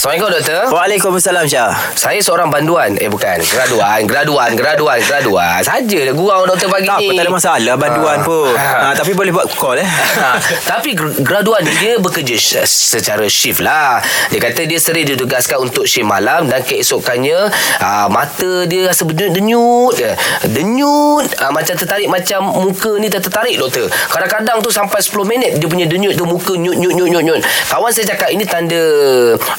Assalamualaikum doktor. Waalaikumsalam Syah. Saya seorang banduan. Eh bukan. Graduan, graduan, graduan, graduan. Saja dah gurau doktor pagi Tak ni. apa, tak ada masalah banduan Ah. pun. Ah. Ha, tapi boleh buat call eh. Ha, tapi gr- graduan ni dia bekerja secara shift lah. Dia kata dia sering ditugaskan untuk shift malam dan keesokannya uh, mata dia rasa berdenyut je. Denyut uh, macam tertarik macam muka ni tertarik doktor. Kadang-kadang tu sampai 10 minit dia punya denyut tu muka nyut nyut nyut nyut nyut. Kawan saya cakap ini tanda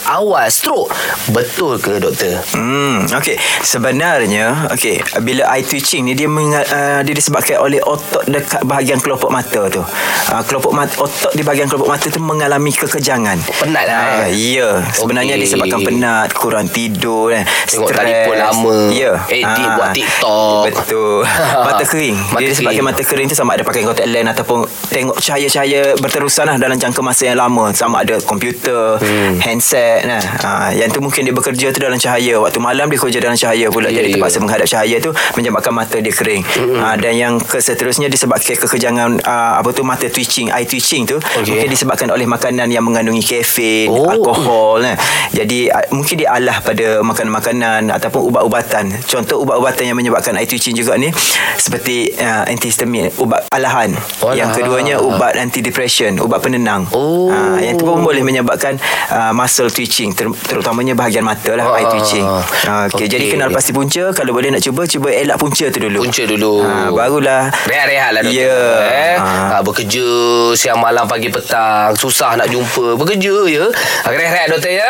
awal stroke. Betul ke doktor? Hmm, okey. Sebenarnya, okey, bila eye twitching ni dia menga- uh, dia disebabkan oleh otot dekat bahagian kelopak mata tu. Uh, kelopak mata otot di bahagian kelopak mata tu mengalami kekejangan. Penat lah, Ah, eh? ya, sebenarnya Okey. disebabkan penat, kurang tidur eh, Tengok stres. telefon lama. Ya. Edit Ah, buat TikTok. Betul. mata kering. Mata dia disebabkan kering. mata kering tu sama ada pakai contact lens ataupun tengok cahaya-cahaya berterusan lah dalam jangka masa yang lama. Sama ada komputer, Hmm. handset. Nah. Ha, yang tu mungkin dia bekerja tu dalam cahaya. Waktu malam dia kerja dalam cahaya pula. Ya, Jadi ya. terpaksa menghadap cahaya tu menyebabkan mata dia kering. Ha, dan yang keseterusnya disebabkan kekejangan uh, apa tu mata twitching, eye twitching tu Okey. mungkin disebabkan oleh makanan yang mengandungi kafein, Oh. alkohol. Nah. Jadi uh, mungkin dia alah pada makanan-makanan ataupun ubat-ubatan. Contoh ubat-ubatan yang menyebabkan eye twitching juga ni seperti uh, antihistamin, ubat alahan. Walah. Yang keduanya ubat anti depression, ubat penenang. Oh. Ah, yang tu pun boleh menyebabkan uh, muscle twitching ter- terutamanya bahagian mata lah Ah, eye twitching. Ah, okey. Okey, jadi kenal pasti punca kalau boleh nak cuba cuba elak punca tu dulu. Punca dulu. Ah, barulah Rehat-rehat lah doktor. Ya. Eh? Ah. Ha, bekerja siang malam pagi petang. Susah nak jumpa. Bekerja. Ha, rehat-rehat doktor ya.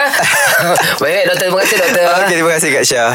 Baik doktor. Terima kasih doktor. Okey, terima kasih Kak Syah.